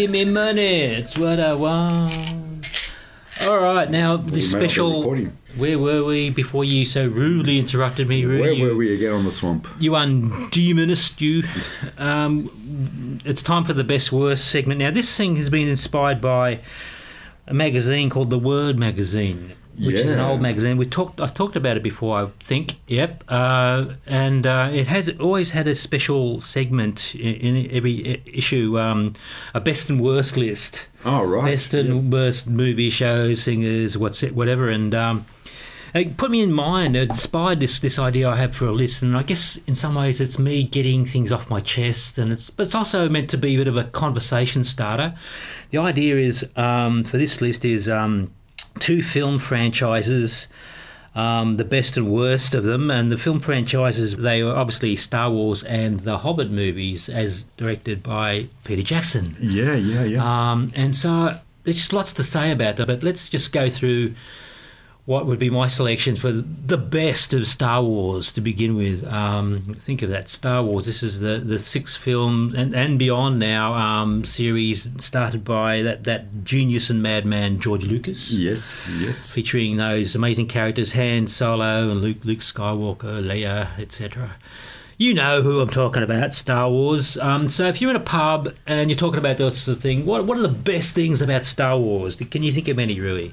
Give me money. It's what I want. All right, now the may special. Where were we before you so rudely interrupted me? Rudy? Where were we again on the swamp? You undemonist you. Um, it's time for the best worst segment. Now, this thing has been inspired by a magazine called The Word Magazine, which is an old magazine. We talked. I've talked about it before, I think. Yep. Uh, and uh, it has always had a special segment in, in every issue, um, a best and worst list Oh, right. best and worst movie shows, singers, what's it, whatever, and um, it put me in mind. It inspired this this idea I have for a list, and I guess in some ways it's me getting things off my chest, and it's but it's also meant to be a bit of a conversation starter. The idea is um, for this list is um, two film franchises. Um, the best and worst of them, and the film franchises they were obviously Star Wars and the Hobbit movies, as directed by Peter Jackson. Yeah, yeah, yeah. Um, and so there's just lots to say about that, but let's just go through what would be my selection for the best of Star Wars to begin with. Um, think of that Star Wars. This is the, the sixth film and, and beyond now um, series started by that, that genius and madman George Lucas yes, yes. featuring those amazing characters Han Solo and Luke, Luke Skywalker, Leia, etc. You know who I'm talking about, Star Wars. Um, so if you're in a pub and you're talking about this sort of thing, what what are the best things about Star Wars? Can you think of any, Rui?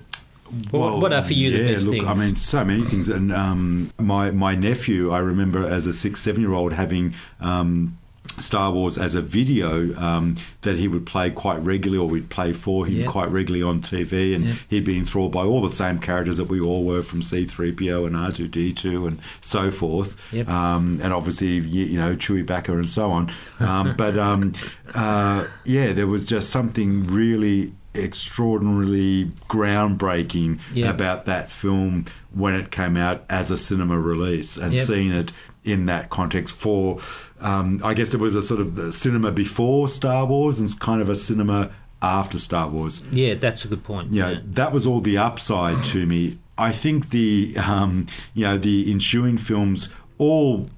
What, what are for you yeah, the best look, things? I mean, so many things. And um, my my nephew, I remember as a six, seven year old having. Um, Star Wars as a video um, that he would play quite regularly, or we'd play for him quite regularly on TV, and he'd be enthralled by all the same characters that we all were from C3PO and R2D2 and so forth, Yep. um, and obviously you, you know Chewbacca and so on. Um, but um, uh, yeah, there was just something really extraordinarily groundbreaking Yeah. about that film when it came out as a cinema release and Yep. seeing it in that context for um, I guess there was a sort of the cinema before Star Wars and kind of a cinema after Star Wars yeah, that's a good point. you know, that was all the upside to me. I think the um, you know the ensuing films all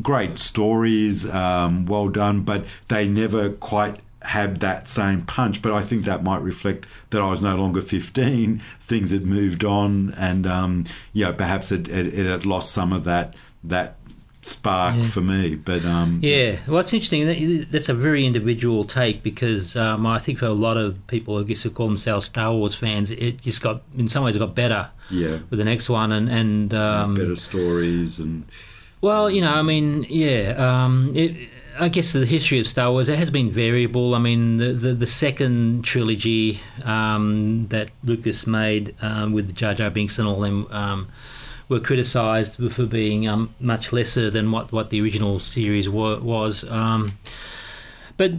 great stories, um, well done, but they never quite had that same punch. But I think that might reflect that I was no longer fifteen. Things had moved on, and um, you know, perhaps it, it, it had lost some of that that spark Yeah. for me. But um, Yeah, well, it's interesting. That's a very individual take because um, I think for a lot of people, I guess who call themselves Star Wars fans, it just got in some ways it got better yeah, with the next one, and and um, better stories and Well, you know, I mean, yeah. Um, it, I guess the history of Star Wars it has been variable. I mean, the the, the second trilogy um, that Lucas made um, with Jar Jar Binks and all them um, were criticised for being um, much lesser than what, what the original series wa- was. Um, but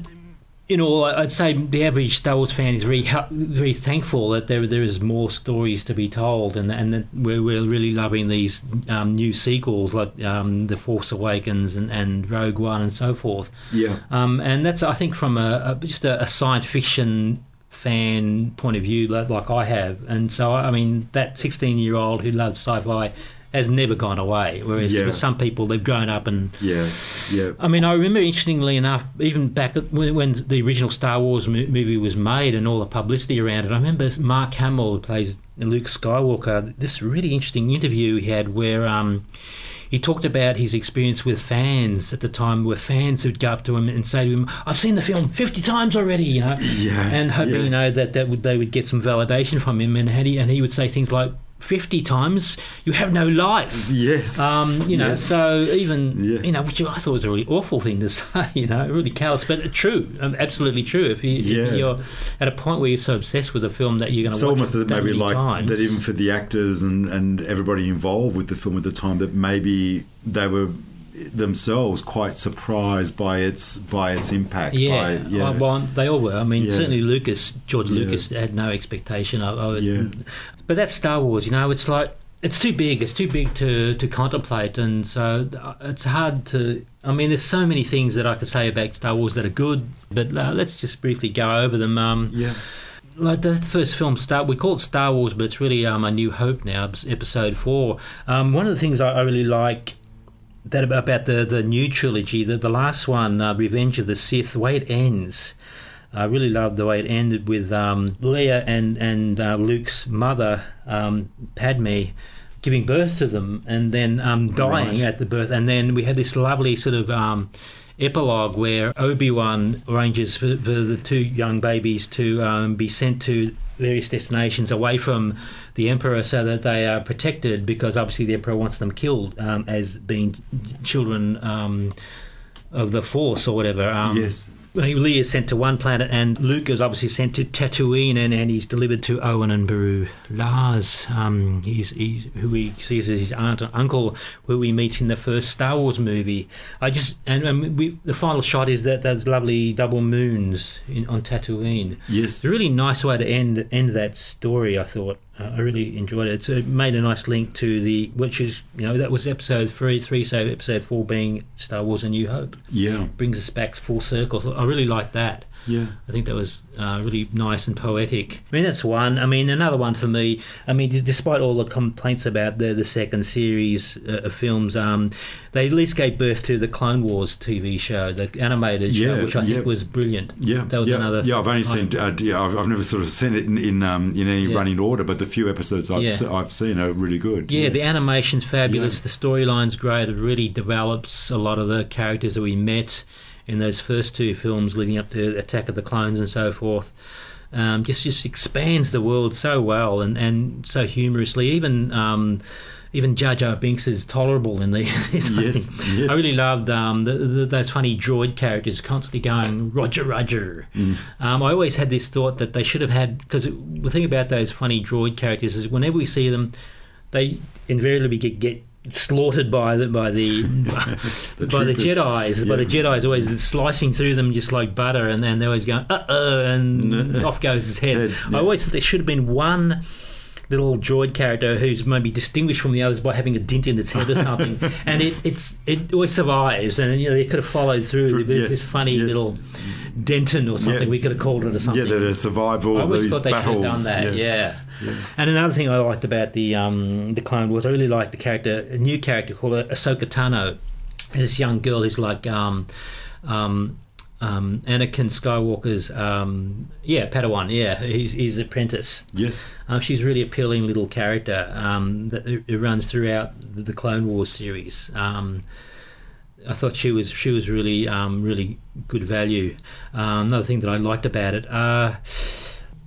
you know, I'd say the average Star Wars fan is very very thankful that there there is more stories to be told, and and that we're, we're really loving these um, new sequels like um, the Force Awakens and, and Rogue One and so forth. yeah, Um, and that's I think from a, a just a, a science fiction fan point of view, like, like I have, and so I mean that sixteen year old who loves sci-fi has never gone away. Whereas Yeah. for some people, they've grown up and yeah, yeah. I mean, I remember interestingly enough, even back when, when the original Star Wars mo- movie was made and all the publicity around it, I remember Mark Hamill, who plays Luke Skywalker, this really interesting interview he had where um, he talked about his experience with fans at the time, where fans would go up to him and say to him, "I've seen the film fifty times already," you know, Yeah, and hoping yeah. you know that that would, they would get some validation from him, and he and he would say things like. 50 times you have no life Yes. um, you know, Yes. so even Yeah. you know, which I thought was a really awful thing to say. You know, really callous, but true, um, absolutely true. If, you, Yeah. you're at a point where you're so obsessed with a film that you're going to It's watch almost it that that maybe like times, that even for the actors and, and everybody involved with the film at the time that maybe they were themselves quite surprised by its by its impact. yeah, by, yeah. well, they all were. I mean, Yeah. certainly Lucas, George Yeah. Lucas, had no expectation of, of it. Yeah. But that's Star Wars. You know, it's like it's too big. It's too big to to contemplate, and so uh, it's hard to. I mean, there's so many things that I could say about Star Wars that are good, but uh, let's just briefly go over them. Um, yeah, like the first film Star we call it Star Wars but it's really um, a New Hope now episode 4 um, one of the things I, I really like that about, the the new trilogy the, the last one uh, Revenge of the Sith the way it ends I really loved the way it ended with um, Leia and and uh, Luke's mother, um, Padme, giving birth to them and then um, dying Right. at the birth. And then we had this lovely sort of um, epilogue where Obi Wan arranges for, for the two young babies to um, be sent to various destinations away from the Emperor so that they are protected because obviously the Emperor wants them killed um, as being children um, of the Force or whatever. Um, yes. Lee is sent to one planet, and Luke is obviously sent to Tatooine, and, and he's delivered to Owen and Beru. Lars, um, he's, he's who he sees as his aunt and uncle, who we meet in the first Star Wars movie. I just and, and we, the final shot is that those lovely double moons in, on Tatooine. Yes. It's a really nice way to end end that story. I thought uh, I really enjoyed it. So it made a nice link to the which is you know that was episode three, three so episode four being Star Wars: A New Hope Yeah. brings us back full circle. So I really like that. Yeah. I think that was uh, really nice and poetic. I mean, that's one. I mean, another one for me. I mean, despite all the complaints about the the second series uh, of films, um, they at least gave birth to the Clone Wars TV show, the animated show, which I think was brilliant. Yeah, That was yeah, another Yeah, I've only seen. Uh, yeah, I've, I've never sort of seen it in in, um, in any Yeah. running order, but the few episodes I've Yeah. se- I've seen are really good. Yeah, the animation's fabulous. Yeah. The storyline's great. It really develops a lot of the characters that we met in those first two films leading up to Attack of the Clones and so forth. Um, just just expands the world so well and, and so humorously. Even um, even Jar Jar Binks is tolerable in the. Yes, yes. I really loved um, the, the, those funny droid characters constantly going Roger Roger. Mm. Um, I always had this thought that they should have had because the thing about those funny droid characters is whenever we see them, they invariably get, get slaughtered by the by the, The by the troopers. Jedi's. By the Jedi's always slicing through them just like butter, and then they're always going uh oh, and No. off goes his head. Head, yeah. I always thought there should have been one. Little droid character who's maybe distinguished from the others by having a dint in its head or something, and it it's it always survives. And you know they could have followed through. There's yes, this funny yes. little Denton or something. Yeah. We could have called it or something. yeah, the survival I always thought they battles. should have done that. Yeah. Yeah. And another thing I liked about the um, the Clone Wars, I really liked the character, a new character called Ahsoka Tano. This young girl who's like um, um, um, Anakin Skywalker's um, yeah Padawan. Yeah, he's his apprentice. Yes. Um, she's a really appealing little character um, that it, it runs throughout the, the Clone Wars series. Um, I thought she was she was really um, really good value. Um, another thing that I liked about it, uh,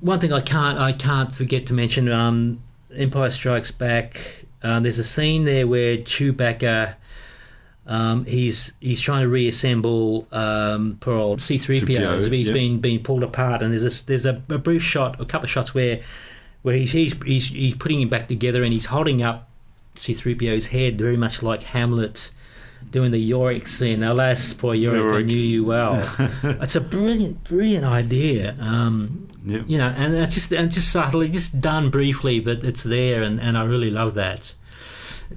one thing I can't I can't forget to mention, um, Empire Strikes Back. Uh, there's a scene there where Chewbacca. Um, he's he's trying to reassemble um, poor old C-3PO. 3PO, He's yeah. been been pulled apart, and there's a there's a, a brief shot, a couple of shots where where he's he's he's, he's putting him back together, and he's holding up C-3PO's head, very much like Hamlet doing the Yorick scene. Alas, poor Yorick, I knew you well. it's a brilliant, brilliant idea. Um, Yeah. you know, and it's just and just subtly, just done briefly, but it's there, and, and I really love that.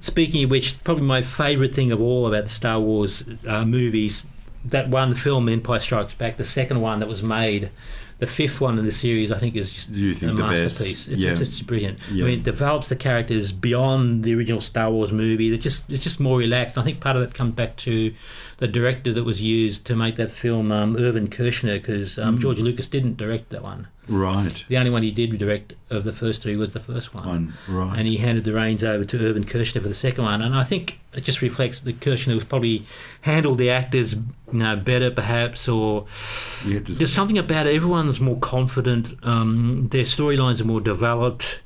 Speaking of which, probably my favourite thing of all about the Star Wars uh, movies, that one film, Empire Strikes Back, the second one that was made, the fifth one in the series, I think is just you think a masterpiece. It's, Yeah. it's just brilliant. Yeah. I mean, it develops the characters beyond the original Star Wars movie. They're just it's just more relaxed. And I think part of that comes back to the director that was used to make that film, um, Irvin Kershner, because um, Mm. George Lucas didn't direct that one. Right. The only one he did direct of the first three was the first one. One. Right. And he handed the reins over to Irvin Kershner for the second one. And I think it just reflects that Kershner was probably handled the actors you know, better, perhaps, or yeah, just, there's something about it. Everyone's more confident. Um, their storylines are more developed,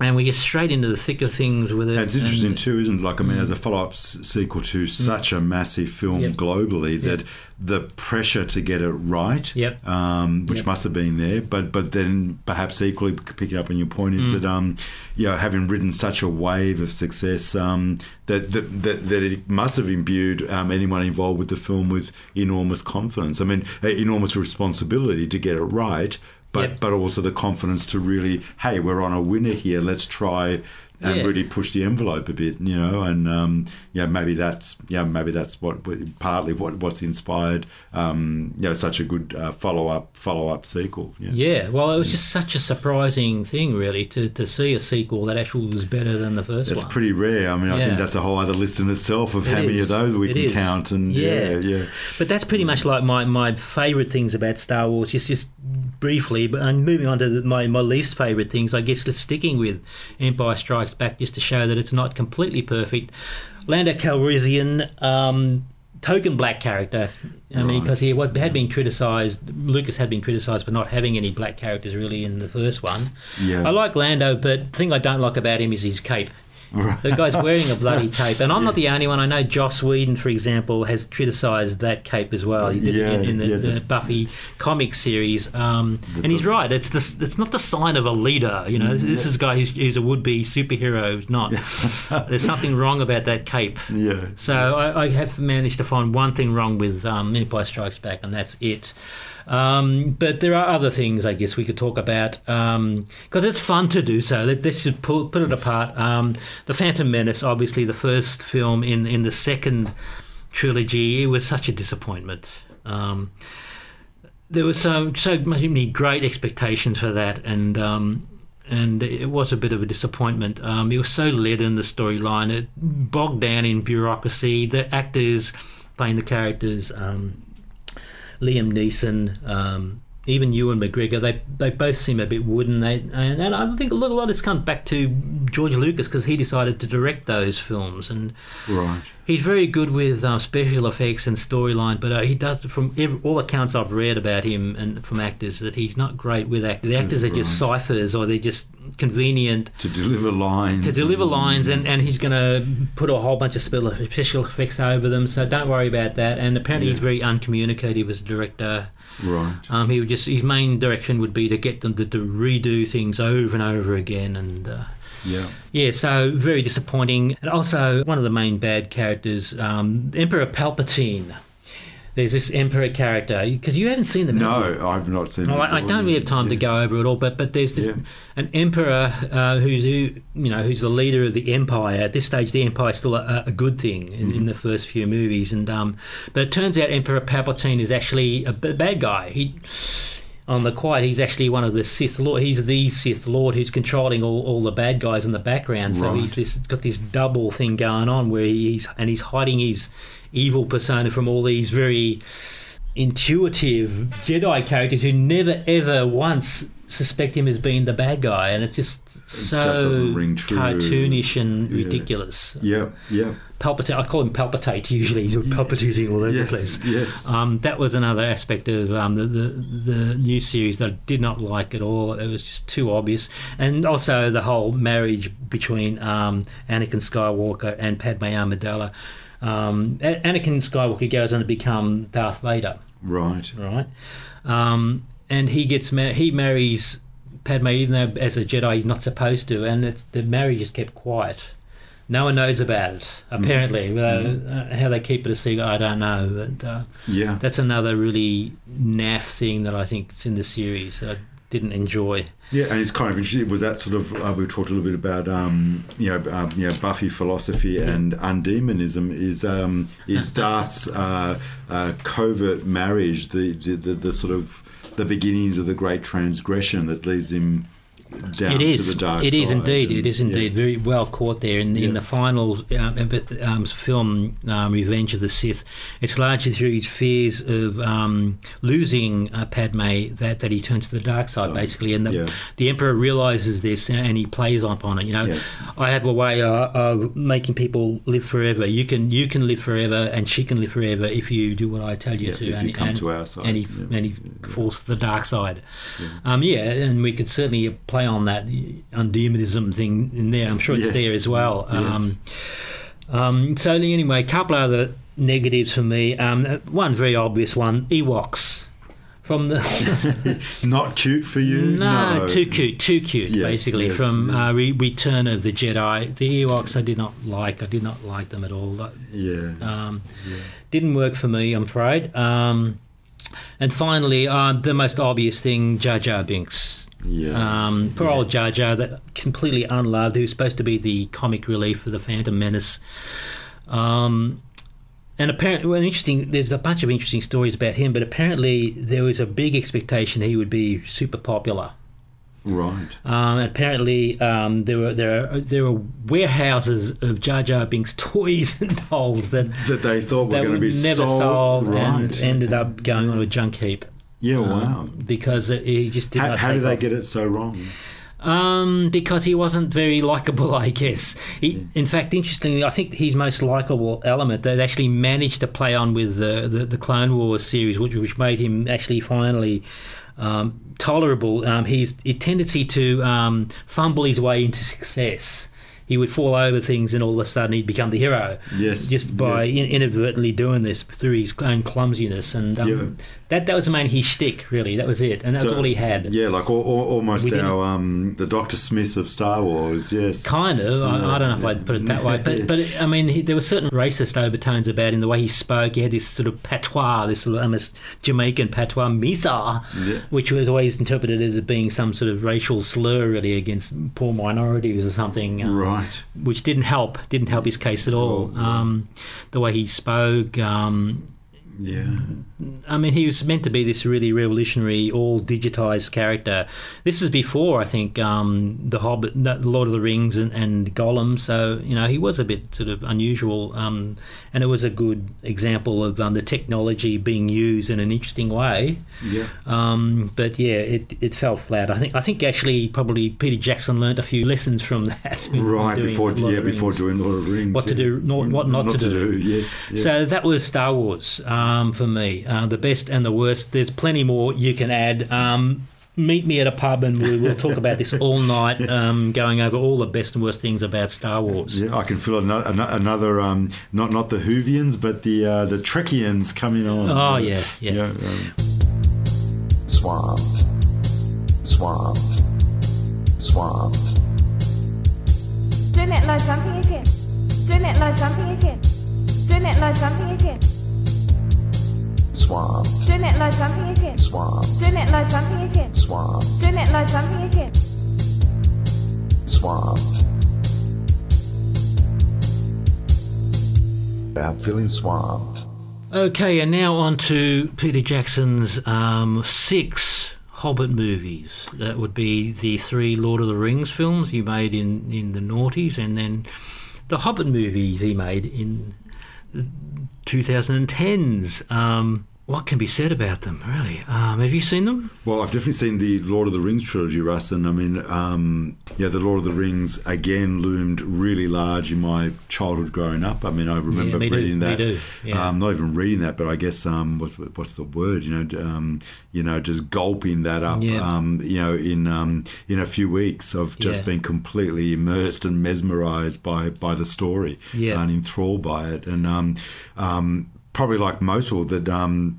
and we get straight into the thick of things with it. It's interesting and- too, isn't it? Like, I mean, as a follow-up s- sequel to such a massive film Mm. Yep. globally, that the pressure to get it right, Yep. um, which Yep. must have been there, but but then perhaps equally picking up on your point Mm. is that um, you know, having ridden such a wave of success, um, that, that that that it must have imbued um, anyone involved with the film with enormous confidence. I mean, enormous responsibility to get it right. But, Yep. but also the confidence to really, hey, we're on a winner here. Let's try and Yeah. really push the envelope a bit, you know, and um, yeah, maybe that's yeah, maybe that's what partly what what's inspired um, you know such a good uh, follow up follow up sequel. Yeah. Yeah, well, it was just such a surprising thing, really, to, to see a sequel that actually was better than the first That's one. pretty rare. I mean, I think that's a whole other list in itself of It how many of those we It can is. count. And yeah, Yeah. yeah, But that's pretty much like my, my favourite things about Star Wars. Just just briefly, but I'm moving on to the, my my least favourite things. I guess let's sticking with Empire Strikes Back just to show that it's not completely perfect. Lando Calrissian. Um, Token black character. I mean, because he had been criticised. Lucas had been criticised for not having any black characters really in the first one. Yeah. I like Lando, but the thing I don't like about him is his cape. The guy's wearing a bloody cape, and I'm not the only one. I know Joss Whedon, for example, has criticised that cape as well. He did Yeah, it in, in the, yeah, the the- Buffy comic series, um, The- and he's right. It's the, it's not the sign of a leader. You know, this is a guy who's, who's a would-be superhero. Who's not. There's something wrong about that cape. yeah. So I, I have managed to find one thing wrong with um, Empire Strikes Back, and that's it. Um, but there are other things I guess we could talk about because it's fun to do so. Let, let's just pull, put it apart. Um, the Phantom Menace, obviously the first film in in the second trilogy, it was such a disappointment. Um, there were so so many great expectations for that, and um, and it was a bit of a disappointment. Um, it was so led in the storyline, it bogged down in bureaucracy. The actors playing the characters, um, Liam Neeson, um, even Ewan McGregor, they they both seem a bit wooden. They and, and I think a lot, a lot of this comes back to George Lucas because he decided to direct those films and. Right. He's very good with um, special effects and storyline, but uh, he does from every, all accounts I've read about him and from actors that he's not great with actors. The actors are just ciphers or they're just convenient To deliver lines. to deliver and- lines, and, and he's going to put a whole bunch of special effects over them. So don't worry about that. And apparently he's very uncommunicative as a director. Right. Um, he would just his main direction would be to get them to, to redo things over and over again and. Uh, Yeah. yeah, so very disappointing. And also, one of the main bad characters, um, Emperor Palpatine. There's this Emperor character because you haven't seen the movie. No, I've not seen. Well, I, I don't really have time to go over it all, but but there's this Yeah. an emperor uh, who's who you know who's the leader of the empire. At this stage, the empire is still a, a good thing in, Mm-hmm. in the first few movies, and um, but it turns out Emperor Palpatine is actually a b- bad guy. He on the quiet, he's actually one of the Sith Lord. He's the Sith Lord who's controlling all, all the bad guys in the background. So Right. he's this got this double thing going on where he's and he's hiding his evil persona from all these very intuitive Jedi characters who never ever once suspect him as being the bad guy, and it's just so doesn't ring true. cartoonish and Yeah. ridiculous. Yeah. Yeah. Palpitate. I call him Palpitate. Usually, he's palpitating all over the place. Yes. Um, that was another aspect of um, the, the the new series that I did not like at all. It was just too obvious, and also the whole marriage between um, Anakin Skywalker and Padme Amidala. Um, Anakin Skywalker goes on to become Darth Vader, Right. right? Um, and he gets mar- he marries Padme, even though as a Jedi he's not supposed to, and it's, the marriage is kept quiet. No one knows about it. Apparently, uh, how they keep it a secret, I don't know. But, uh, Yeah. that's another really naff thing that I think is in the series I didn't enjoy. Yeah, and it's kind of interesting. Was that sort of uh, we talked a little bit about um, you know um, you know Buffy philosophy and undemonism is um, is Darth's uh, uh, covert marriage the, the the the sort of the beginnings of the great transgression that leads him down It to is. the dark It is indeed. And, It is yeah. indeed very well caught there in, in the final um, um, film, um, Revenge of the Sith. It's largely through his fears of um, losing uh, Padme that, that he turns to the dark side, So, basically. And the, yeah. the Emperor realizes this and he plays upon it. You know, Yeah. I have a way uh, of making people live forever. You can you can live forever, and she can live forever if you do what I tell you Yeah, to. if and, you come and- to our side. and he Yeah. and he Yeah. falls to the dark side. Yeah. Um, yeah, and we could certainly play on that undemonism thing in there. I'm sure it's Yes. there as well. Yes. Um, um, so anyway, a couple other negatives for me. Um, one very obvious one: Ewoks. From the Not cute for you? no, too cute, too cute. Yes, basically, yes, from yeah. uh, Re- Return of the Jedi, the Ewoks I did not like. I did not like them at all. Yeah. Um, yeah. didn't work for me, I'm afraid. Um, and finally, uh, the most obvious thing, Jar Jar Binks. Yeah. Um, poor old Jar Jar, that completely unloved, who's supposed to be the comic relief for the Phantom Menace. Um, and apparently, well, interesting. There's a bunch of interesting stories about him, but apparently there was a big expectation he would be super popular. Right. Um, apparently, um, there were there are, there were warehouses of Jar Jar Binks toys and dolls that That they thought were going to be never sold. sold right. and ended up going on a junk heap. Yeah. um, Wow. because it, he just did How, not how did they off. get it so wrong? Um, because he wasn't very likable, I guess. He, in fact, interestingly, I think his most likable element they actually managed to play on with the, the, the Clone Wars series, which which made him actually finally um, tolerable. Um, his, his tendency to um, fumble his way into success. He would fall over things, and all of a sudden he'd become the hero. Yes. just by yes. in- inadvertently doing this through his own clumsiness, and um, Yeah. that that was the main his shtick, really. That was it, and that's So, all he had. Yeah, like al- al- almost our um, the Doctor Smith of Star Wars. Yes. Kind of. I, I don't know if I'd put it that way, but but I mean, he, there were certain racist overtones about him. The way he spoke, he had this sort of patois, this sort of almost Jamaican patois, misa, Yeah. which was always interpreted as being some sort of racial slur, really, against poor minorities or something. um, Right. Which didn't help. Didn't help his case at all. Um, the way he spoke. Um, Yeah. I mean, he was meant to be this really revolutionary, all digitized character. This is before, I think, um, The Hobbit, Lord of the Rings, and, and Gollum. So, you know, he was a bit sort of unusual. Um, and it was a good example of um, the technology being used in an interesting way. Yeah. Um, but yeah, it, it fell flat. I think I think actually probably Peter Jackson learnt a few lessons from that. Right before Lord yeah before doing Lord of the Rings. What to do, not- what not to do. Yes. Yeah. So that was Star Wars um, for me. Uh, the best and the worst. There's plenty more you can add. Um, meet me at a pub and we will talk about this all night, um, going over all the best and worst things about Star Wars. Yeah, I can feel another, another um, not not the Hoovians but the uh, the Trekkians coming on. Oh, yeah, yeah. yeah um, Swamped. Swamped. Swamped. Doing it like jumping again. Doing it like jumping again. Doing it like jumping again. Swamped. Doing it like jumping again. Swamped. Doing it like jumping again. Swamped. Doing it like jumping again. Swamped. I'm feeling swamped. Okay, and now on to Peter Jackson's um, six Hobbit movies. That would be the three Lord of the Rings films he made in, in the noughties, and then the Hobbit movies he made in the 2010s. Um, what can be said about them, really? Um, have you seen them? Well, I've definitely seen the Lord of the Rings trilogy, Russ, and I mean, um, yeah, the Lord of the Rings again loomed really large in my childhood growing up. I mean, I remember me reading me that. yeah. Um, not even reading that, but I guess um, what's what's the word? You know, um, you know, just gulping that up. Yeah. Um, you know, in um, in a few weeks of just Yeah. being completely immersed and mesmerised by by the story Yeah. and enthralled by it, and um, um, probably like most people that. Um,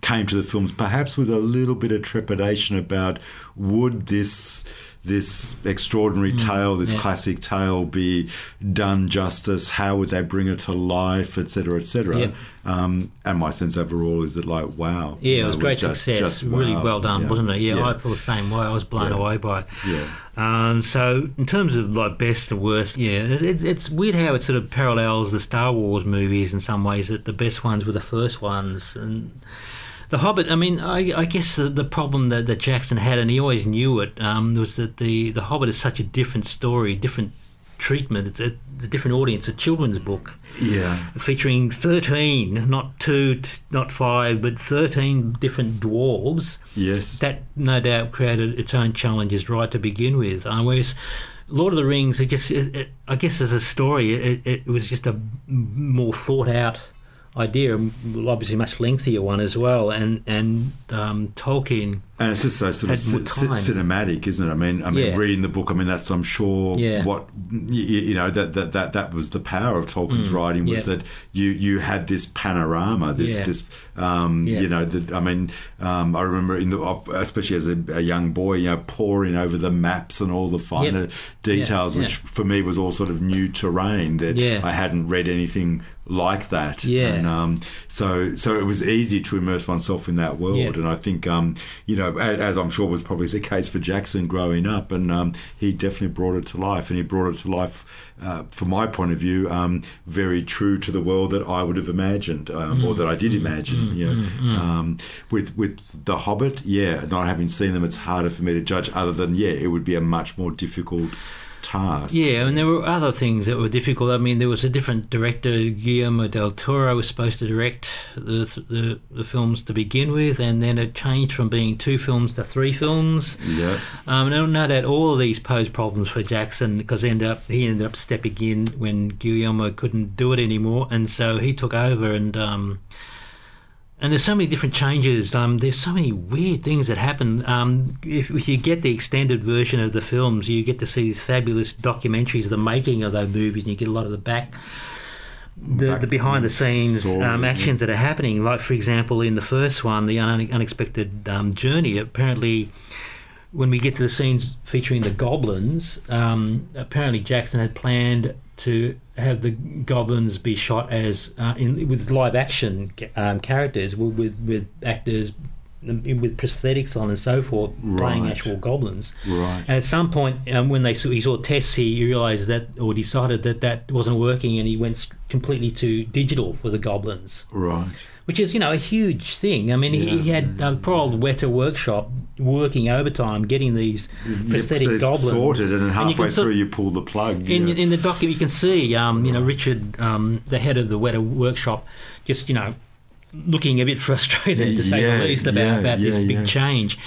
came to the films perhaps with a little bit of trepidation about would this this extraordinary tale, this Mm, yeah. classic tale, be done justice? How would they bring it to life, etc., etc. Yeah. Um, and my sense overall is that, like, wow, Yeah, it was great just- success. just really wow. well done, Yeah. wasn't it? Yeah. I feel the same way. I was blown away by it. Yeah. Um, so, in terms of like best and worst, yeah, it, it's weird how it sort of parallels the Star Wars movies in some ways. That the best ones were the first ones, and the Hobbit. I mean, I, I guess the, the problem that, that Jackson had, and he always knew it, um, was that the the Hobbit is such a different story, different treatment. It's a, a different audience. A children's book Yeah. featuring 13, not two, not five, but 13 different dwarves Yes. that no doubt created its own challenges right to begin with. Uh, whereas Lord of the Rings, it just, it, it, I guess, as a story, it, it was just a more thought out idea, obviously much lengthier one as well. And and um, Tolkien, And it's just so sort of Had more ci- time. cinematic, isn't it? I mean, I mean, Yeah. reading the book. I mean, that's I'm sure Yeah. what you, you know that, that that that was the power of Tolkien's writing was Mm. yeah. that you you had this panorama, this Yeah. this um, you know. The, I mean, um, I remember in the especially as a, a young boy, you know, poring over the maps and all the finer details, Yeah, which for me was all sort of new terrain that. I hadn't read anything like that. Yeah. And, um, so so it was easy to immerse oneself in that world, and I think um, you know know, as I'm sure was probably the case for Jackson growing up, and um, he definitely brought it to life, and he brought it to life, uh, from my point of view, um, very true to the world that I would have imagined, um, or that I did imagine. you know, um, with with the Hobbit, yeah, not having seen them, it's harder for me to judge. Other than yeah, it would be a much more difficult task. Yeah, and there were other things that were difficult. I mean, there was a different director, Guillermo del Toro, was supposed to direct the, the the films to begin with, and then it changed from being two films to three films. Yeah. Um, and no doubt all of these posed problems for Jackson because ended up he ended up stepping in when Guillermo couldn't do it anymore, and so he took over and. Um, and there's so many different changes. Um, there's so many weird things that happen. Um, if, if you get the extended version of the films, you get to see these fabulous documentaries of the making of those movies, and you get a lot of the back, the, Back the behind the scenes story, um, yeah. actions that are happening. Like for example, in the first one, the un- unexpected um, journey. Apparently, when we get to the scenes featuring the goblins, um, apparently Jackson had planned to have the goblins be shot as uh, in with live action um, characters with, with with actors with prosthetics on and so forth playing actual goblins. Right. And at some point, um, when they saw, he saw tests, he realised that or decided that that wasn't working, and he went completely to digital for the goblins Right. Which is you know a huge thing. I mean, he, he had um, poor old Weta Workshop working overtime getting these prosthetic so goblins sorted, and then you halfway can sort- through you pull the plug. in yeah. in the document you can see um, you know Richard um, the head of the Weta Workshop just you know looking a bit frustrated to say Yeah, the least about, yeah, about this yeah, big change.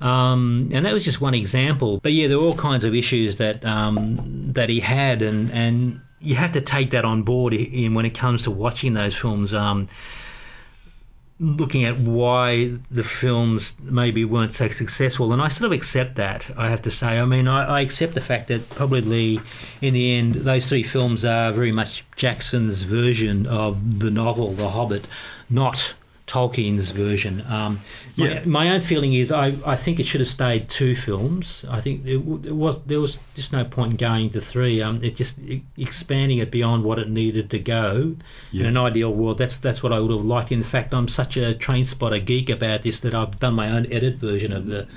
Um, and that was just one example. But yeah, there were all kinds of issues that um, that he had, and, and you have to take that on board in when it comes to watching those films. Um, looking at why the films maybe weren't so successful, and I sort of accept that. I have to say. I mean, I, I accept the fact that probably in the end, those three films are very much Jackson's version of the novel, The Hobbit, not Tolkien's version. Um, my, Yeah. my own feeling is I, I think it should have stayed two films. I think it, it was there was just no point in going to three. Um, it just expanding it beyond what it needed to go. Yeah. In an ideal world, that's that's what I would have liked. In fact, I'm such a train spotter geek about this that I've done my own edit version of the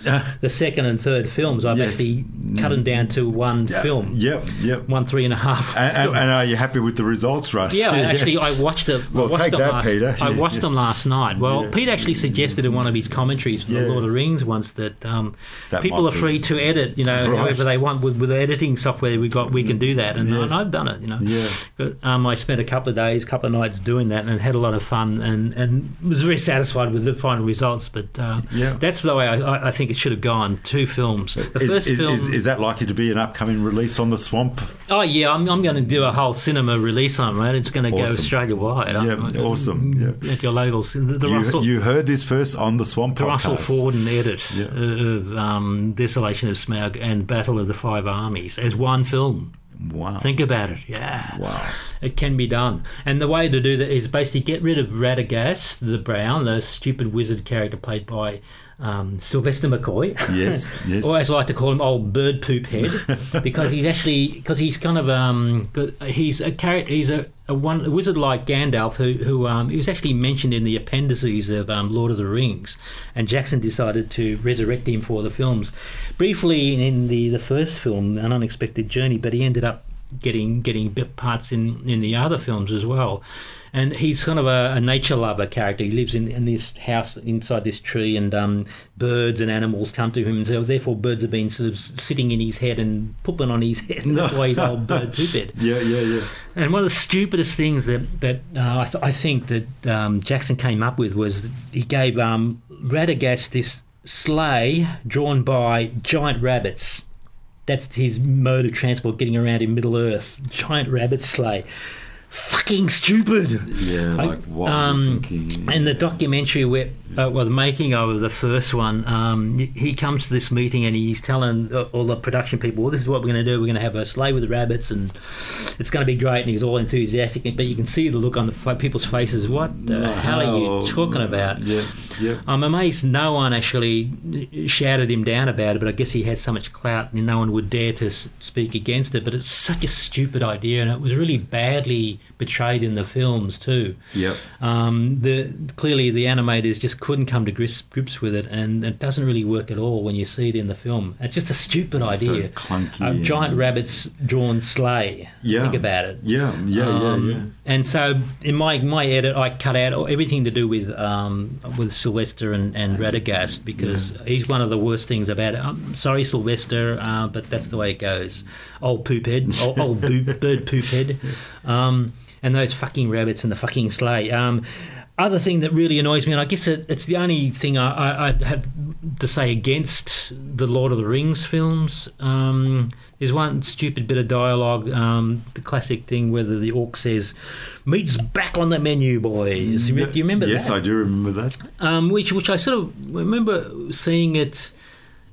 the second and third films. I've Yes. actually cut them down to one Yeah, film, Yep, yep. one three and a half. And, and, and are you happy with the results, Russ? Yeah, I actually, I watched them. Well, watched take them that, last, Peter. I watched yeah. them last night. Well, Yeah. Pete actually suggested in one of his commentaries for Yeah. the Lord of the Rings once that, um, That people are free to edit, you know, Right. however they want with, with the editing software we got. We can do that, and, Yes. and I've done it. You know, Yeah. But, um, I spent a couple of days, couple of nights doing that, and had a lot of fun, and, and was very satisfied with the final results. But uh, Yeah. that's the way I, I- I think it should have gone. Two films. The Is, first is, film. is, is that likely to be an upcoming release on the Swamp? oh yeah, I'm, I'm going to do a whole cinema release on it. It's going to go Awesome. Australia wide. Yeah, awesome, yeah. At your local, the Russell, You, you heard this first on the Swamp the Russell Ford edit Yeah. uh, of um, Desolation of Smaug and Battle of the Five Armies as one film. Wow. Think about it. Yeah. wow. It can be done. And the way to do that is basically get rid of Radagast, the Brown, the stupid wizard character played by um, Sylvester McCoy. Yes, yes. I like to call him, old bird poop head, because he's actually because he's kind of um he's a character he's a, a one a wizard like Gandalf who who um he was actually mentioned in the appendices of um, Lord of the Rings, and Jackson decided to resurrect him for the films, briefly in the the first film, An Unexpected Journey, but he ended up getting getting bit parts in in the other films as well. And he's kind of a, a nature lover character. He lives in, in this house inside this tree, and um, birds and animals come to him, and so therefore birds have been sort of sitting in his head and pooping on his head. And that's why he's old bird poop head. Yeah, yeah, yeah. And one of the stupidest things that that uh, I, th- I think that um, Jackson came up with was he gave um, Radagast this sleigh drawn by giant rabbits. That's his mode of transport, getting around in Middle Earth. Giant rabbit sleigh. Fucking stupid. Yeah, like what um, thinking? And the documentary, where, uh, well, the making of the first one, um, he- comes to this meeting and he's telling uh, all the production people, well, this is what we're going to do. We're going to have a sleigh with the rabbits and it's going to be great. And he's all enthusiastic. But you can see the look on the people's faces. What the hell are you talking about? Yeah. Yep. I'm amazed no one actually shouted him down about it, but I guess he had so much clout and no one would dare to speak against it. But it's such a stupid idea, and it was really badly betrayed in the films too. Yep. Um, the clearly the animators just couldn't come to grips, grips with it, and it doesn't really work at all when you see it in the film. It's just a stupid idea. clunky A and- giant rabbit's drawn sleigh. Yeah. Think about it. Yeah, yeah, Um, yeah, yeah. And so in my my edit, I cut out everything to do with um, with Sylvester and, and Radagast because he's one of the worst things about it. I'm sorry, Sylvester, uh, but that's the way it goes. Old poophead, old, old boo, bird poophead, um, and those fucking rabbits and the fucking sleigh. Um, other thing that really annoys me, and I guess it, it's the only thing I, I, I have to say against the Lord of the Rings films. Um, there's one stupid bit of dialogue, um, the classic thing where the, orc says, "Meat's back on the menu, boys." Do you remember yes, that? I do remember that. um, which which I sort of remember seeing it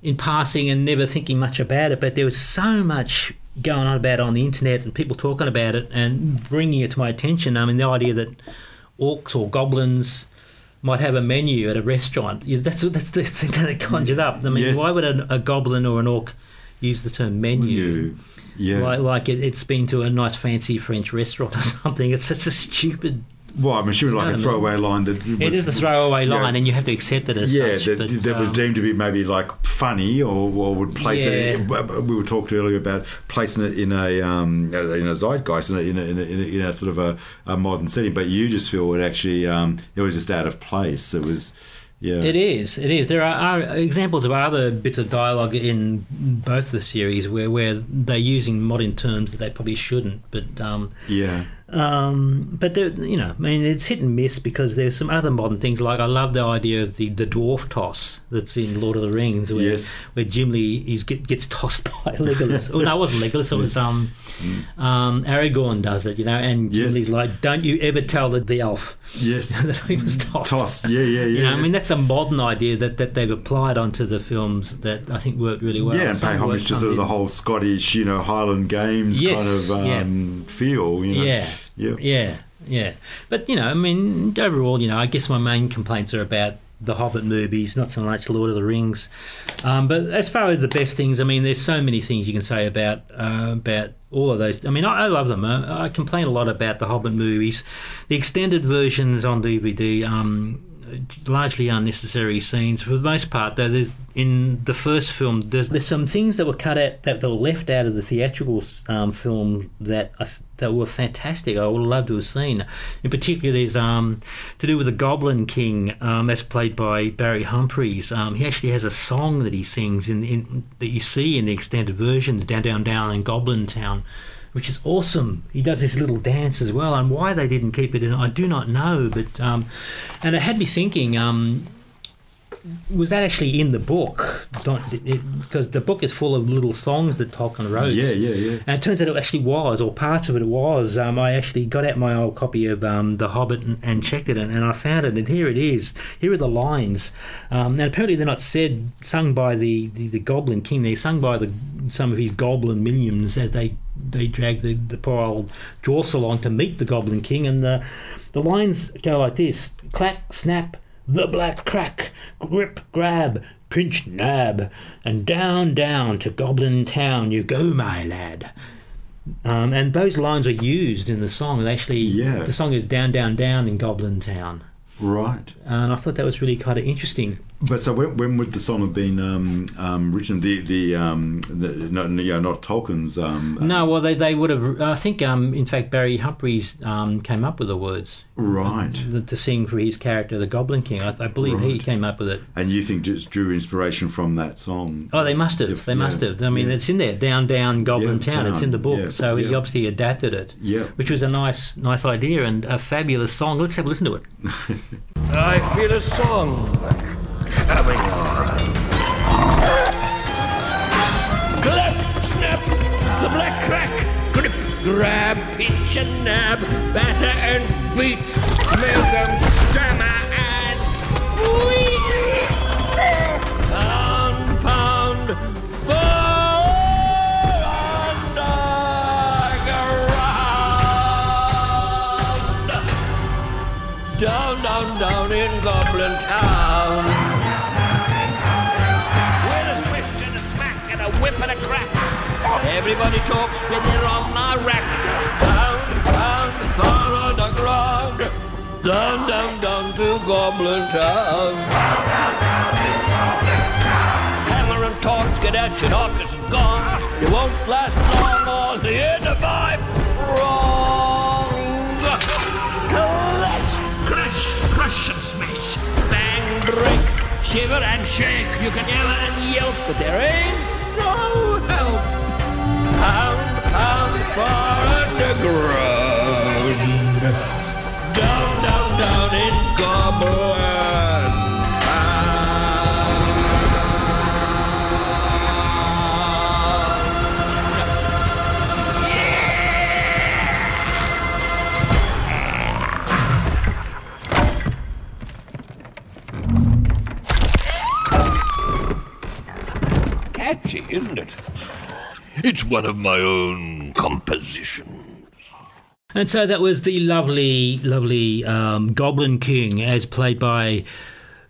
in passing and never thinking much about it. But there was so much going on about it on the internet and people talking about it and bringing it to my attention. I mean, the idea that orcs or goblins might have a menu at a restaurant. You know, that's that's the thing that it conjured up. I mean, Yes. why would a, a goblin or an orc use the term menu? Yeah. Like, like it, it's been to a nice fancy French restaurant or something. It's such a stupid. Well, I'm assuming like a throwaway line that was, It is a throwaway yeah. line, and you have to accept it as Yeah, such. that, but, that was um, deemed to be maybe like funny, or, or would place it. We were talked earlier about placing it in a um, in a zeitgeist, in a, in a, in a, in a, in a sort of a, a modern setting. But you just feel it actually um, it was just out of place. It was, yeah. It is. It is. There are, are examples of other bits of dialogue in both the series where, where they're using modern terms that they probably shouldn't. But um, Yeah, um, but you know, I mean, it's hit and miss because there's some other modern things. Like I love the idea of the, the dwarf toss that's in Lord of the Rings, where Yes. where Gimli is get, gets tossed by Legolas. oh no, it wasn't Legolas. It was um, um, Aragorn does it. You know, and Yes. Gimli's like, "Don't you ever tell the, the elf yes. that he was tossed." Tossed. Yeah, yeah, yeah. You know, I mean, that's a modern idea that, that they've applied onto the films that I think worked really well. yeah, and pay homage to sort of the whole Scottish, you know, Highland Games Yes, kind of yeah. um, feel. You know. Yeah, yeah, yeah, yeah. But, you know, I mean, overall, you know, I guess my main complaints are about the Hobbit movies, not so much Lord of the Rings. Um, but as far as the best things, I mean, there's so many things you can say about uh, about all of those. I mean, I, I love them. Uh, I complain a lot about the Hobbit movies. The extended versions on DVD, um, largely unnecessary scenes for the most part. Though in the first film, there's, there's some things that were cut out that, that were left out of the theatrical um, film that I, that were fantastic. I would have loved to have seen. In particular, there's um, to do with the Goblin King, um, as played by Barry Humphries. Um, he actually has a song that he sings in, in that you see in the extended versions, down, down, down in Goblin Town which is awesome. He does this little dance as well, and why they didn't keep it in, I do not know. But um, and it had me thinking. Um, was that actually in the book? Don't, it, because the book is full of little songs that Tolkien wrote. yeah, yeah, yeah. And it turns out it actually was, or parts of it was. Um, I actually got out my old copy of um, The Hobbit and, and checked it, and, and I found it, and here it is. Here are the lines. Um, now, apparently, they're not said, sung by the, the, the Goblin King. They're sung by the some of his goblin minions as they they drag the, the poor old dwarfs along to meet the Goblin King. And the, the lines go like this clack, snap, the black crack, grip, grab, pinch, nab, and down, down to Goblin Town you go, my lad. Um, and those lines are used in the song. They actually, Yeah. the song is down, down, down in Goblin Town. Right. And I thought that was really kind of interesting. But so when, when would the song have been um, um, written? The the, um, the no, no, yeah, not Tolkien's. Um, No, well, they, they would have. I think, um, in fact, Barry Humphries um, came up with the words right. to, to sing for his character, the Goblin King. I, I believe he came up with it. And you think just drew inspiration from that song? Oh, they must have. If- they must have. I mean, yeah. it's in there, down, down, Goblin Yeah, Town. It's in the book, yeah, so he obviously adapted it. Yeah. which was a nice, nice idea and a fabulous song. Let's have a listen to it. I feel a song coming on. Clap, snap, the black crack, grip, grab, pinch and nab, batter and beat, make them stammer and squeak. Pound, pound. Down, down, down and a crack. Everybody talks when they're on the rack. Down, down, far underground. Down, down, down to Goblin Town. Hammer and tongs, get out your knockers and gongs. You won't last long on the end of my prong. Clash, crash, crush and smash. Bang, break, shiver and shake. You can yell and yelp, but there ain't far underground. Down, down, down in Goblin Town. Catchy, isn't it? It's one of my own compositions. And so that was the lovely, lovely um, Goblin King, as played by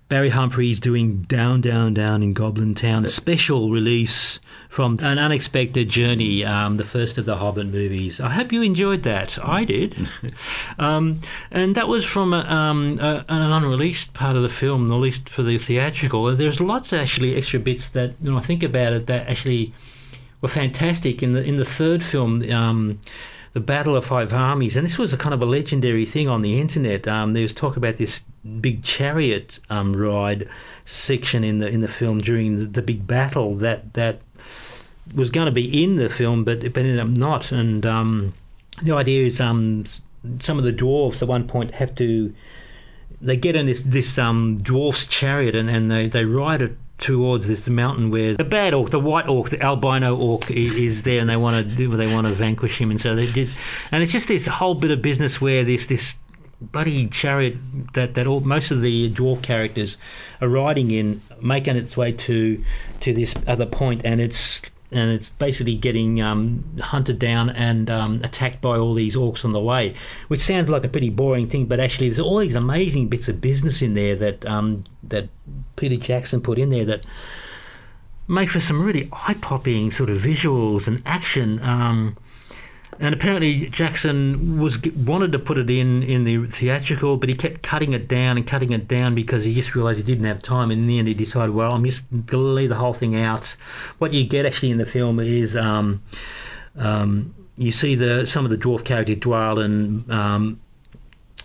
Barry Humphries, doing Down, Down, Down in Goblin Town, a special release from An Unexpected Journey, um, the first of the Hobbit movies. I hope you enjoyed that. I did. um, and that was from a, um, a, an unreleased part of the film, at least for the theatrical. There's lots actually extra bits that, when I think about it, that actually were fantastic. In the in the third film, um, the Battle of Five Armies, and this was a kind of a legendary thing on the internet. Um, there was talk about this big chariot um, ride section in the in the film during the, the big battle that that was going to be in the film, but it ended up not. And um, the idea is um, some of the dwarves at one point have to they get in this this um, dwarf's chariot and, and they, they ride it towards this mountain where the bad orc, the white orc, the albino orc i- is there, and they want to do they want to vanquish him, and so they did. And it's just this whole bit of business where this this bloody chariot that that all, most of the dwarf characters are riding in, making its way to to this other point, and it's and it's basically getting um, hunted down and um, attacked by all these orcs on the way, which sounds like a pretty boring thing, but actually there's all these amazing bits of business in there that um, that Peter Jackson put in there that make for some really eye-popping sort of visuals and action. Um, and apparently Jackson was wanted to put it in in the theatrical, but he kept cutting it down and cutting it down because he just realised he didn't have time. And in the end, he decided, well, I'm just going to leave the whole thing out. What you get actually in the film is um, um, you see the some of the dwarf characters, Dwalin and um,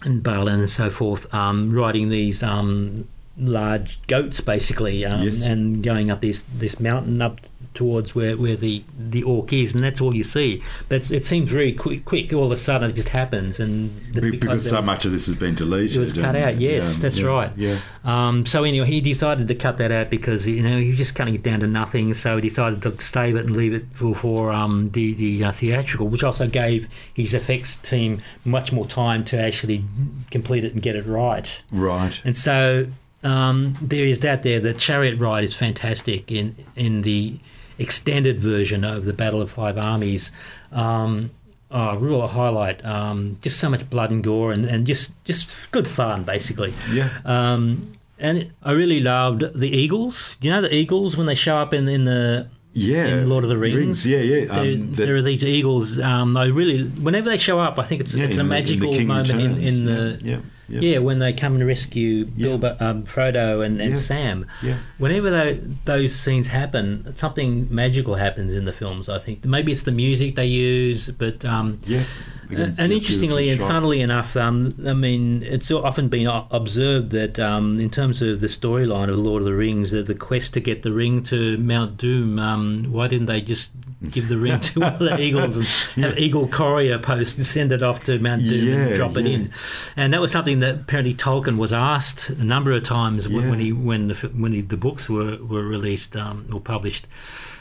and Balin and so forth, um, riding these um, large goats, basically, um, Yes. and going up this this mountain up towards where, where the, the orc is, and that's all you see. But it seems very quick, quick. All of a sudden, it just happens, and th- Be- because so much of this has been deleted. it was cut out. Yes, yeah, that's yeah, right. Yeah. Um, so anyway, he decided to cut that out because you know he was just cutting it down to nothing. So he decided to save it and leave it for, for um, the the uh, theatrical, which also gave his effects team much more time to actually complete it and get it right. Right. And so um, there is that there. The chariot ride is fantastic in in the extended version of the Battle of Five Armies. Um, oh, real highlight. Um, just so much blood and gore and, and just just good fun basically. Yeah. Um, and I really loved the eagles. You know the eagles when they show up in in the Yeah. in Lord of the Rings. Yeah, yeah. There, Um, that- there are these eagles. Um, I really, whenever they show up, I think it's yeah, it's in a the- in the magical moment in, Returns. in the yeah, yeah, yeah, when they come and rescue. Bilbo, um, Frodo and, and Yeah. Sam. Yeah. Whenever tho- those scenes happen, something magical happens in the films. I think maybe it's the music they use, but um, yeah. Again, and interestingly and funnily enough, um, I mean, it's often been observed that um, in terms of the storyline of Lord of the Rings, that the quest to get the ring to Mount Doom, um, why didn't they just give the ring to one of the eagles and have Eagle Courier post and send it off to Mount Doom Yeah, and drop it in? And that was something that apparently Tolkien was asked a number of times when, Yeah. when he when the when he, the books were were released um, or published.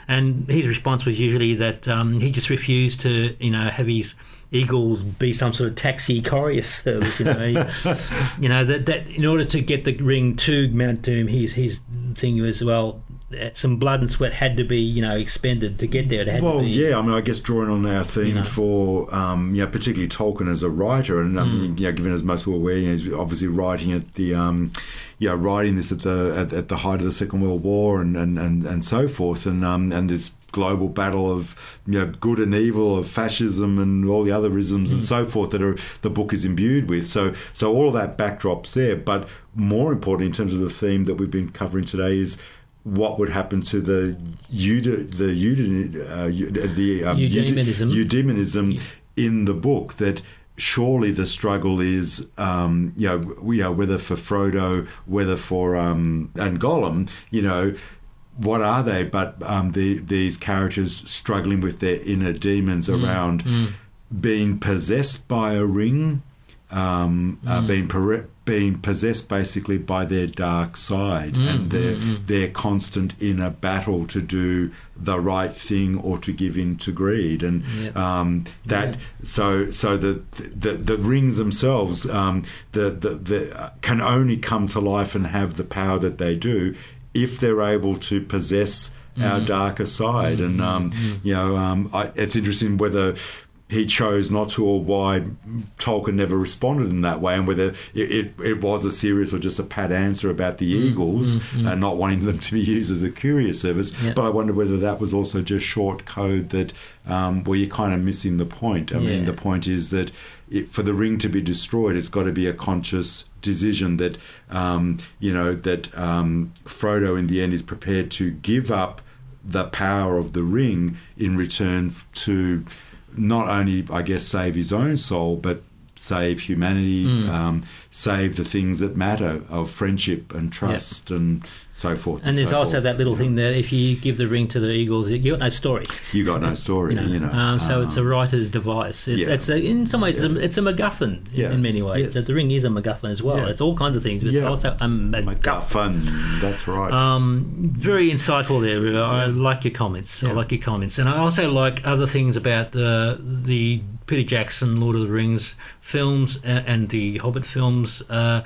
And his response was usually that um, he just refused to, you know, have his eagles be some sort of taxi courier service. You know, you know that that in order to get the ring to Mount Doom, his his thing was well, some blood and sweat had to be, you know, expended to get there. Well, to be, yeah, I mean, I guess drawing on our theme You know. for, um, you know, particularly Tolkien as a writer, and um, you know, given as most people are aware, you know, he's obviously writing at the, um, you know, writing this at the at, at the height of the Second World War and and, and, and so forth, and um, and there's global battle of you know good and evil of fascism and all the other isms and so forth that are the book is imbued with so so all of that backdrops there but more important in terms of the theme that we've been covering today is what would happen to the Eudi- the uh, the um. Eudaimonism in the book that surely the struggle is um, you know whether for Frodo whether for um, and Gollum you know what are they? But um, the, these characters struggling with their inner demons around being possessed by a ring um, uh, being pore- being possessed basically by their dark side and their their constant inner battle to do the right thing or to give in to greed. And Yep. um, that so so the, the the rings themselves um, the, the the can only come to life and have the power that they do if they're able to possess our darker side. And um, you know um, I, it's interesting whether he chose not to or why Tolkien never responded in that way and whether it, it, it was a serious or just a pat answer about the eagles and not wanting them to be used as a courier service. Yeah. but I wonder whether that was also just short code that um, where you're kind of missing the point. I mean the point is that it, for the ring to be destroyed it's got to be a conscious decision that um, you know that um, Frodo in the end is prepared to give up the power of the ring in return to not only, I guess, save his own soul, but save humanity, Hmm. um, save the things that matter of friendship and trust and so forth. And there's so also forth. that little thing that if you give the ring to the Eagles, you got no story. You got no story, You know, you know. um, so it's a Um, writer's device. It's, yeah. it's a, in some ways, it's, a, it's a MacGuffin in, Yeah. in many ways. Yes. That the ring is a MacGuffin as well. Yeah. It's all kinds of things, but it's Yeah. also a MacGuffin. MacGuffin. That's right. Um, very insightful there. I like your comments. I like your comments, and I also like other things about the the Peter Jackson Lord of the Rings films and, and the Hobbit films. Uh,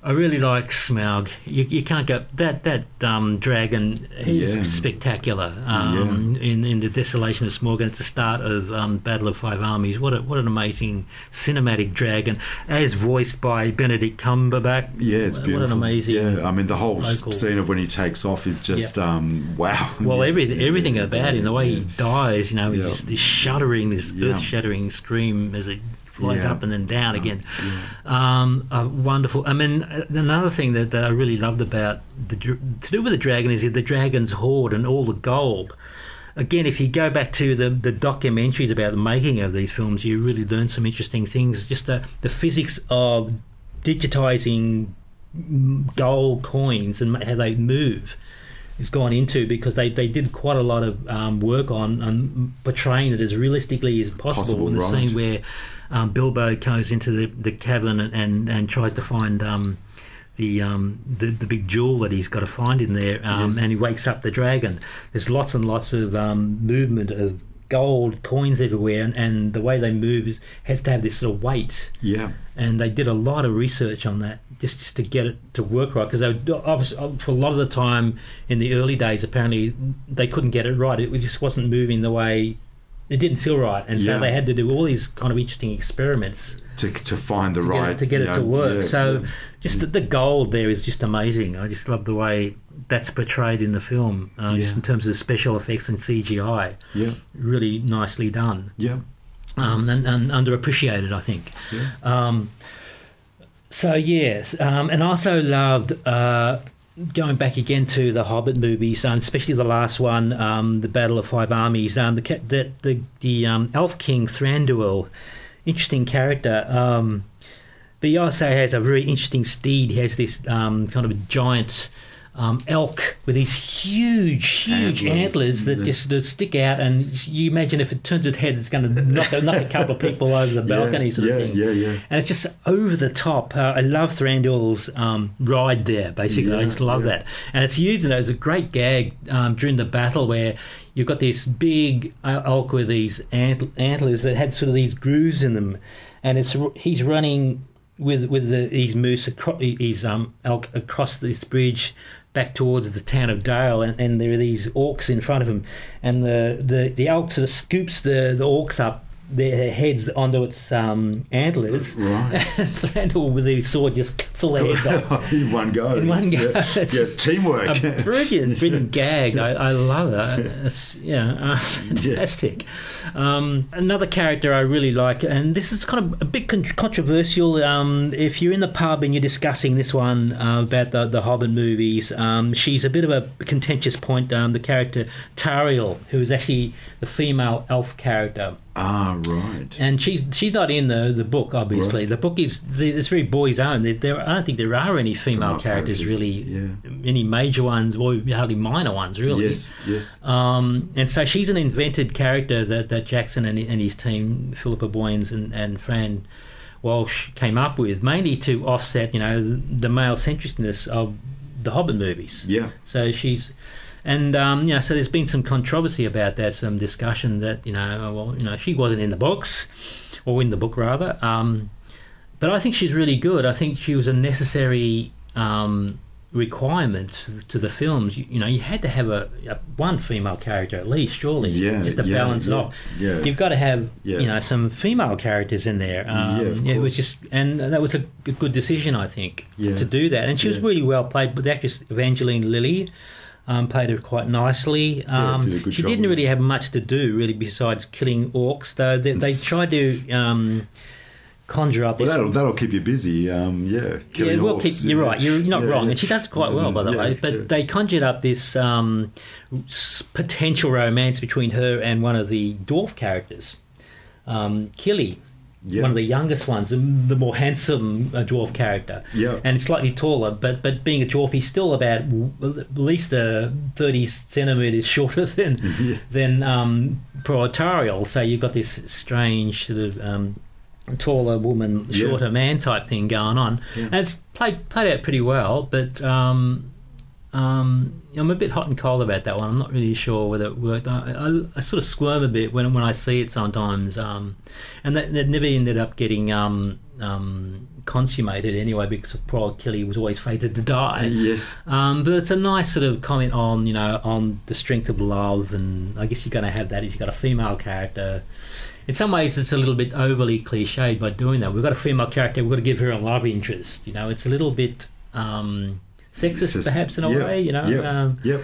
I really like Smaug. You, you can't go that that um, dragon. He's Yeah. spectacular. Um, in in the desolation of Smaug at the start of um, Battle of Five Armies. What a, what an amazing cinematic dragon, as voiced by Benedict Cumberbatch. yeah, it's beautiful. What an amazing. Yeah, I mean the whole local- scene of when he takes off is just um, wow. Well, Yeah, everything, yeah, everything yeah, about him, the way he dies, you know, Yeah. this, this shuddering, this Yeah. earth-shattering scream as it flies Yeah. up and then down again. Um, uh, wonderful. I mean, uh, another thing that, that I really loved about the to do with the dragon is the dragon's hoard and all the gold. Again, if you go back to the, the documentaries about the making of these films, you really learn some interesting things. Just the, the physics of digitizing gold coins and how they move has gone into because they, they did quite a lot of um, work on, on portraying it as realistically as possible, Possible, in the right. scene where um, Bilbo goes into the, the cabin and, and, and tries to find um, the, um, the the big jewel that he's got to find in there um, Yes. and he wakes up the dragon. There's lots and lots of um, movement of gold coins everywhere and, and the way they move is, has to have this sort of weight. Yeah, and they did a lot of research on that just, just to get it to work right because obviously for a lot of the time in the early days apparently they couldn't get it right. It just wasn't moving the way it didn't feel right and so Yeah. they had to do all these kind of interesting experiments to, to find the to get right it, to, get it know, to work yeah, so yeah. just the, the gold there is just amazing I just love the way that's portrayed in the film uh, just in terms of special effects and CGI yeah, really nicely done yeah, um, and, and underappreciated, I think. Yeah. Um, so yes, um, and I also loved uh, going back again to the Hobbit movies, um, especially the last one, um, the Battle of Five Armies. Um, the the the, the um, Elf King Thranduil, interesting character. Um, but he also has a very interesting steed. He has this um, kind of a giant um, elk with these huge, huge Antlers. antlers, that Yeah. just that stick out. And you imagine if it turns its head, it's going to knock, knock a couple of people over the balcony, sort yeah, of thing. yeah, yeah. And it's just over the top. Uh, I love Thranduil's um, ride there, basically. I just love yeah. that. And it's used you know, as a great gag um, during the battle where you've got this big uh, elk with these antlers that had sort of these grooves in them. And it's he's running with with the, these moose, across, his um, elk across this bridge back towards the town of Dale, and, and there are these orcs in front of him, and the, the, the elk sort of scoops the, the orcs up their heads onto its um, antlers, Right. and Thranduil with his sword just cuts all their heads off. in one go. In one go. Yeah, It's yeah, just teamwork. A brilliant, brilliant gag. I, I love it. It's yeah, uh, fantastic. Um, another character I really like, and this is kind of a bit con- controversial. Um, if you're in the pub and you're discussing this one uh, about the the Hobbit movies, um, she's a bit of a contentious point. Um, the character Tauriel, who is actually the female elf character ah, right. and she's she's not in the, the book. Obviously, the book is it's very boys' own. There, there, I don't think there are any female characters, really, yeah. any major ones or hardly minor ones, really. Yes, yes. Um, and so she's an invented character that, that Jackson and, and his team, Philippa Boyens and, and Fran Walsh, came up with, mainly to offset, you know, the male centricness of the Hobbit movies. Yeah. So she's, and um, you know, so there's been some controversy about that, some discussion that you know, well, you know, she wasn't in the books, or in the book rather. Um, but I think she's really good. I think she was a necessary um, requirement to the films. You, you know, you had to have a, a one female character at least, surely, Yeah, just to yeah, balance it off. yeah. You've got to have, Yeah. you know, some female characters in there. Um, Yeah, it was just, and that was a good decision, I think, Yeah. to do that. And she was really well played. But the actress Evangeline Lilly. Um, played her quite nicely. Um, did she job didn't really have much to do, really, besides killing orcs. Though they, they tried to um, conjure up Well, this that'll that'll keep you busy. Um, yeah, yeah, orcs, keep, you're yeah. right. You're not Yeah, wrong, yeah. and she does quite well, by the Yeah, way. But yeah. they conjured up this um, potential romance between her and one of the dwarf characters, um, Kili, Yeah. one of the youngest ones, the more handsome uh, dwarf character. Yeah. and slightly taller, but but being a dwarf, he's still about w- at least uh, thirty centimeters shorter than than um, Proletarial. So you've got this strange sort of. Um, taller woman, Yeah. shorter man type thing going on, and it's played played out pretty well. But um, um, I'm a bit hot and cold about that one. I'm not really sure whether it worked. I, I, I sort of squirm a bit when when I see it sometimes, um, and that, that never ended up getting um, um, consummated anyway because poor Kili was always fated to die. Yes. Um, but it's a nice sort of comment on you know on the strength of love, and I guess you're going to have that if you've got a female character. In some ways, it's a little bit overly cliched by doing that. We've got a female character, we've got to give her a love interest. You know, it's a little bit um, sexist, just- perhaps in a yep, way. You know, Yep. um, yep.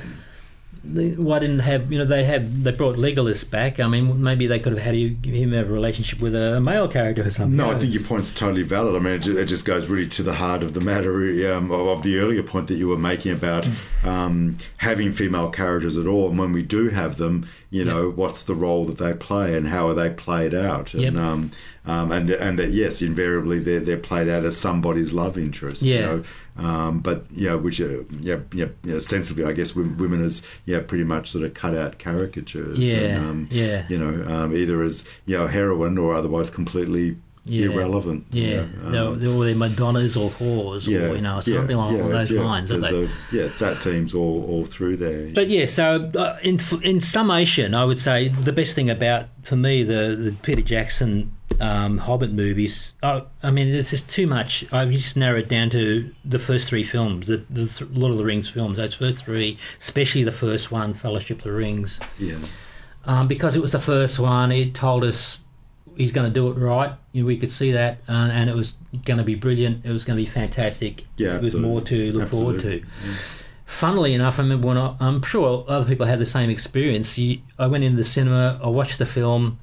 they- why didn't have you know they have they brought Legolas back? I mean, maybe they could have had him have a relationship with a male character or something. No, I think your point's totally valid. I mean, it it just goes really to the heart of the matter um, of of the earlier point that you were making about um, having female characters at all. And when we do have them, you know, what's the role that they play and how are they played out? Yep. And um, um, and and that yes, invariably they're they're played out as somebody's love interest. You Yeah. know? Um, but you know, which are yeah, yeah, yeah, ostensibly, I guess women as yeah, pretty much sort of cut out caricatures. Yeah, and, um, yeah. You know, um, either as you know, heroine or otherwise completely Yeah. irrelevant. you Yeah, know, um, they're, they're, they're Madonnas or whores, or you know, something along those lines. aren't they? a- yeah, that theme's all, all through there. But yeah, so uh, in in summation, I would say the best thing about for me the, the Peter Jackson um, Hobbit movies. Uh, I mean, it's just too much. I just narrowed down to the first three films, the, the th- Lord of the Rings films. Those first three, especially the first one, Fellowship of the Rings, yeah, um, because it was the first one. It told us he's going to do it right. You know, we could see that, uh, and it was going to be brilliant. It was going to be fantastic. Yeah, with more to look forward to. Absolutely. Funnily enough, I remember when I, I'm sure other people had the same experience. You, I went into the cinema, I watched the film.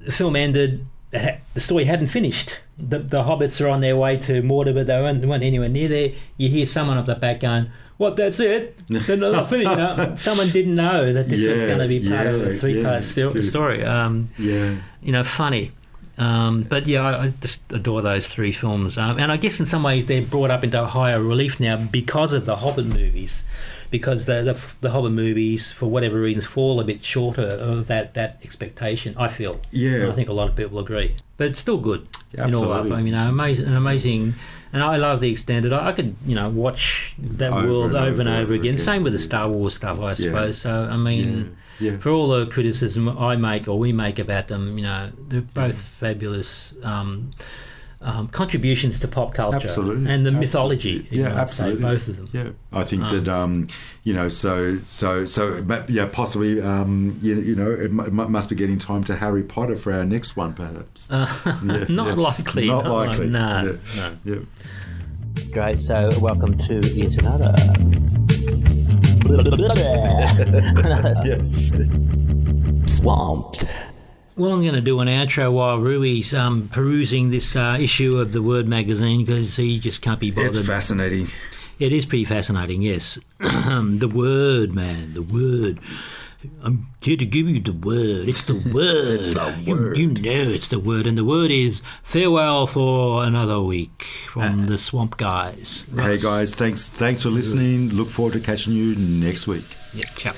The film ended. it The story hadn't finished. The, the hobbits are on their way to Mordor, but they weren't, weren't anywhere near there. You hear someone up the back going, "What? That's it? They're not finished." Know, someone didn't know that this was going to be part of a three-part yeah, sto- story. Um, yeah, you know, funny. Um, but yeah, I, I just adore those three films, um, and I guess in some ways they're brought up into higher relief now because of the Hobbit movies, because the the, the Hobbit movies, for whatever reasons, fall a bit shorter of that that expectation. I feel. Yeah. And I think a lot of people agree, but it's still good. Yeah, in all up. absolutely. I mean, amazing, an amazing, and I love the extended. I, I could, you know, watch that Over world and over, over and over again. again. Same with the Star Wars stuff, I suppose. So I mean yeah. for all the criticism I make or we make about them, you know, they're both fabulous um, um, contributions to pop culture Absolutely, and the absolutely. mythology. you Yeah, might say, absolutely. both of them. Yeah, I think that um, you know, so so so, but yeah, possibly um, you, you know, it, mu- it must be getting time to Harry Potter for our next one, perhaps. Yeah, not yeah. likely, Not not like- likely. no, yeah. no. Yeah. Great. So, welcome to yet another. Swamped. Well, I'm going to do an outro while Rui's um, perusing this uh, issue of the Word magazine because he just can't be bothered. It's fascinating. It is pretty fascinating, yes. the word, man, the word. I'm here to give you the word. It's the word. It's the You- word. You, know it's the word. And the word is farewell for another week from the Swamp Guys. Hey guys, thanks thanks for listening. Look forward to catching you next week. Yeah, ciao.